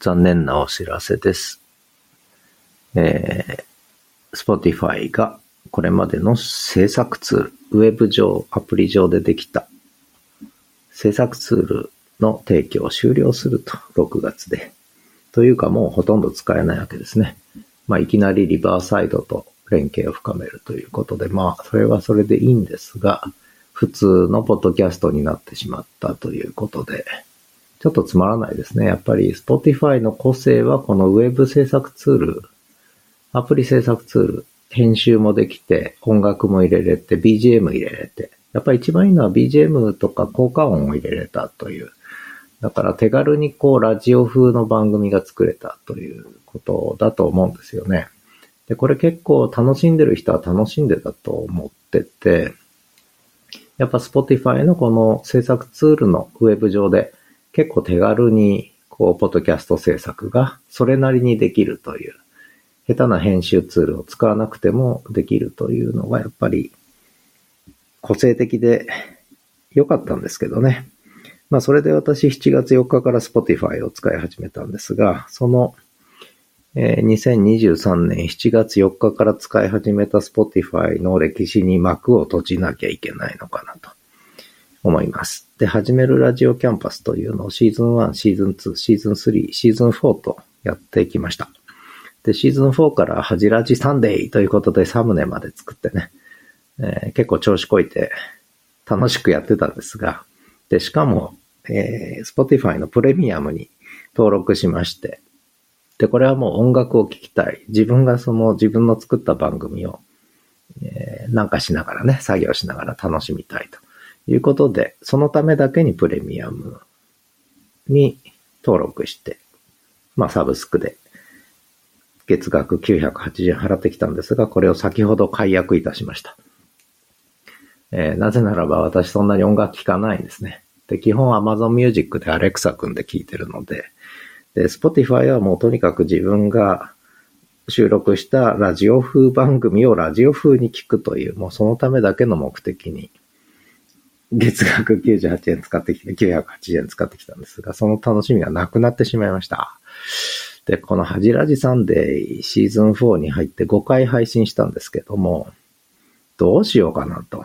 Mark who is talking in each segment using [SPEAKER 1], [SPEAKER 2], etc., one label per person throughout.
[SPEAKER 1] 残念なお知らせです。えー、Spotify がこれまでの制作ツール、ウェブ上、アプリ上でできた制作ツールの提供を終了すると、6月で。というかもうほとんど使えないわけですね。まあ、いきなりリバーサイドと連携を深めるということで、まあ、それはそれでいいんですが、普通のポッドキャストになってしまったということで、ちょっとつまらないですね。やっぱり Spotify の個性はこのウェブ制作ツール、アプリ制作ツール、編集もできて、音楽も入れれて、BGM 入れれて。やっぱり一番いいのは BGM とか効果音を入れれたという。だから手軽にこうラジオ風の番組が作れたということだと思うんですよね。で、これ結構楽しんでる人は楽しんでたと思ってて、やっぱ Spotify のこの制作ツールのウェブ上で結構手軽にこう、ポッドキャスト制作がそれなりにできるという、下手な編集ツールを使わなくてもできるというのがやっぱり個性的で良かったんですけどね。まあそれで私7月4日から Spotify を使い始めたんですが、その、えー、2023年7月4日から使い始めた Spotify の歴史に幕を閉じなきゃいけないのかなと思います。で、始めるラジオキャンパスというのをシーズン1、シーズン2、シーズン3、シーズン4とやってきました。で、シーズン4からハジラジサンデーということでサムネまで作ってね、えー、結構調子こいて楽しくやってたんですが、で、しかもえー、Spotify のプレミアムに登録しまして、で、これはもう音楽を聴きたい。自分がその自分の作った番組を、えー、なんかしながらね、作業しながら楽しみたいということで、そのためだけにプレミアムに登録して、まあサブスクで月額980円払ってきたんですが、これを先ほど解約いたしました。えー、なぜならば私そんなに音楽聴かないんですね。で、基本 Amazon Music で Alexa 君で聞いてるので、で、Spotify はもうとにかく自分が収録したラジオ風番組をラジオ風に聞くという、もうそのためだけの目的に、月額98円使ってきて、980円使ってきたんですが、その楽しみがなくなってしまいました。で、このハジラジサンデーシーズン4に入って5回配信したんですけども、どうしようかなと。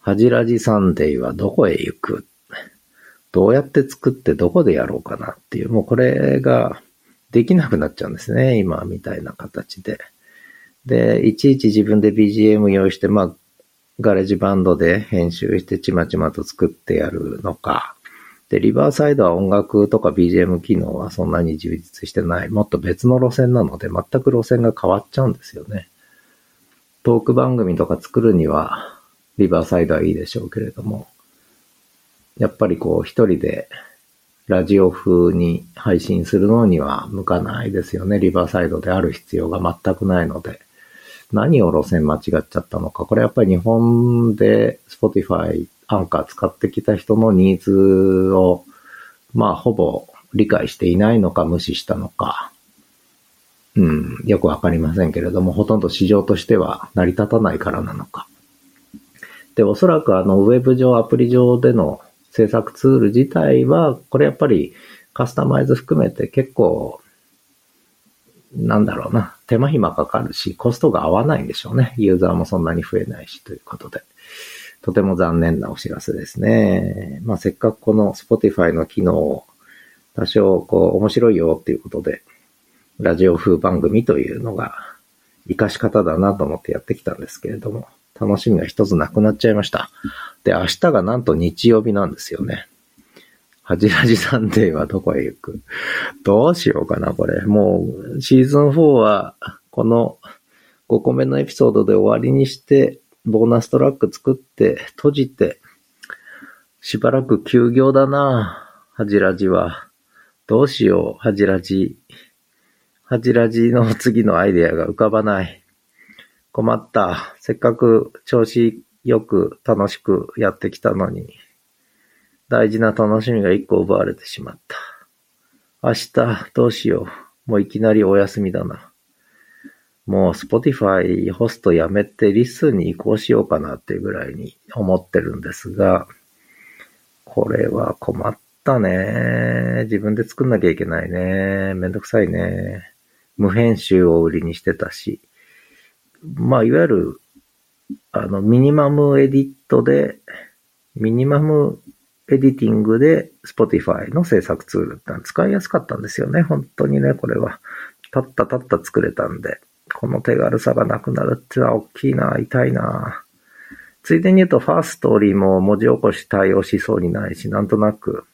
[SPEAKER 1] ハジラジサンデーはどこへ行く？どうやって作ってどこでやろうかなっていう、もうこれができなくなっちゃうんですね。今みたいな形で。で、いちいち自分で BGM 用意して、まあ、ガレージバンドで編集してちまちまと作ってやるのか。で、リバーサイドは音楽とか BGM 機能はそんなに充実してない。もっと別の路線なので、全く路線が変わっちゃうんですよね。トーク番組とか作るには、リバーサイドはいいでしょうけれども、やっぱりこう一人でラジオ風に配信するのには向かないですよね。リバーサイドである必要が全くないので。何を路線間違っちゃったのか。これやっぱり日本で Spotify、アンカー使ってきた人のニーズを、まあほぼ理解していないのか無視したのか。うん、よくわかりませんけれども、ほとんど市場としては成り立たないからなのか。で、おそらくあの、ウェブ上、アプリ上での制作ツール自体は、これやっぱりカスタマイズ含めて結構、なんだろうな、手間暇かかるし、コストが合わないんでしょうね。ユーザーもそんなに増えないし、ということで。とても残念なお知らせですね。まあ、せっかくこの Spotify の機能を多少こう面白いよっていうことで、ラジオ風番組というのが活かし方だなと思ってやってきたんですけれども、楽しみが一つなくなっちゃいました。で、明日がなんと日曜日なんですよね。はじはじサンデーはどこへ行く？どうしようかな、これ。もう、シーズン4は、この5個目のエピソードで終わりにして、ボーナストラック作って、閉じて、しばらく休業だな、はじらじは。どうしよう、はじらじ。はじらじの次のアイデアが浮かばない。困った。せっかく調子よく楽しくやってきたのに、大事な楽しみが一個奪われてしまった。明日どうしよう。もういきなりお休みだな。もう Spotify ホストやめてリスンに移行しようかなっていうぐらいに思ってるんですが、これは困っったね。自分で作んなきゃいけないね。めんどくさいね。無編集を売りにしてたし。まあ、いわゆる、あの、ミニマムエディットで、ミニマムエディティングで Spotify の制作ツールって使いやすかったんですよね。本当にね、これは。たったたった作れたんで。この手軽さがなくなるってのは大きいな、痛いな。ついでに言うと、ファーストーリーも文字起こし対応しそうにないし、なんとなく、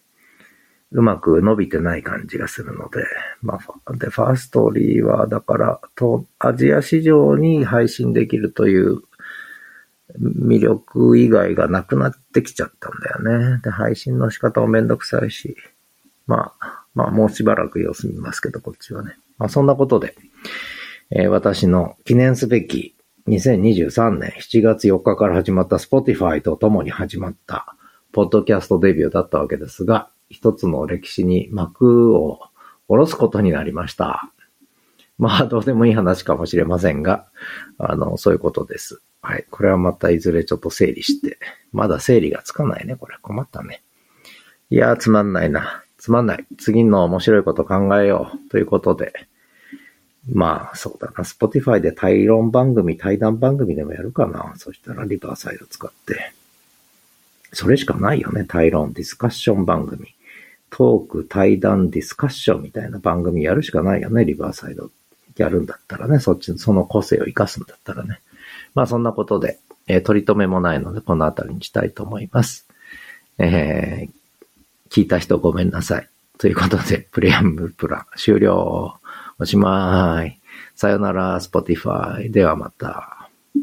[SPEAKER 1] うまく伸びてない感じがするので、まあ、で、ファーストーリーは、だから、と、アジア市場に配信できるという魅力以外がなくなってきちゃったんだよね。で、配信の仕方もめんどくさいし、まあ、まあ、もうしばらく様子見ますけど、こっちはね。まあ、そんなことで、えー、私の記念すべき2023年7月4日から始まった Spotify と共に始まったポッドキャストデビューだったわけですが、一つの歴史に幕を下ろすことになりました。まあ、どうでもいい話かもしれませんが、あの、そういうことです。はい。これはまたいずれちょっと整理して、まだ整理がつかないね。これ困ったね。いやー、つまんないな。つまんない。次の面白いこと考えよう。ということで、まあ、そうだな。スポティファイで対論番組、対談番組でもやるかな。そしたらリバーサイド使って。それしかないよね。対論、ディスカッション番組。トーク、対談、ディスカッションみたいな番組やるしかないよね。リバーサイドっやるんだったらね。そっちの、その個性を活かすんだったらね。まあそんなことで、えー、取り留めもないので、このあたりにしたいと思います。えー、聞いた人ごめんなさい。ということで、プレアムプラン終了。おしまい。さよなら、Spotify。ではまた。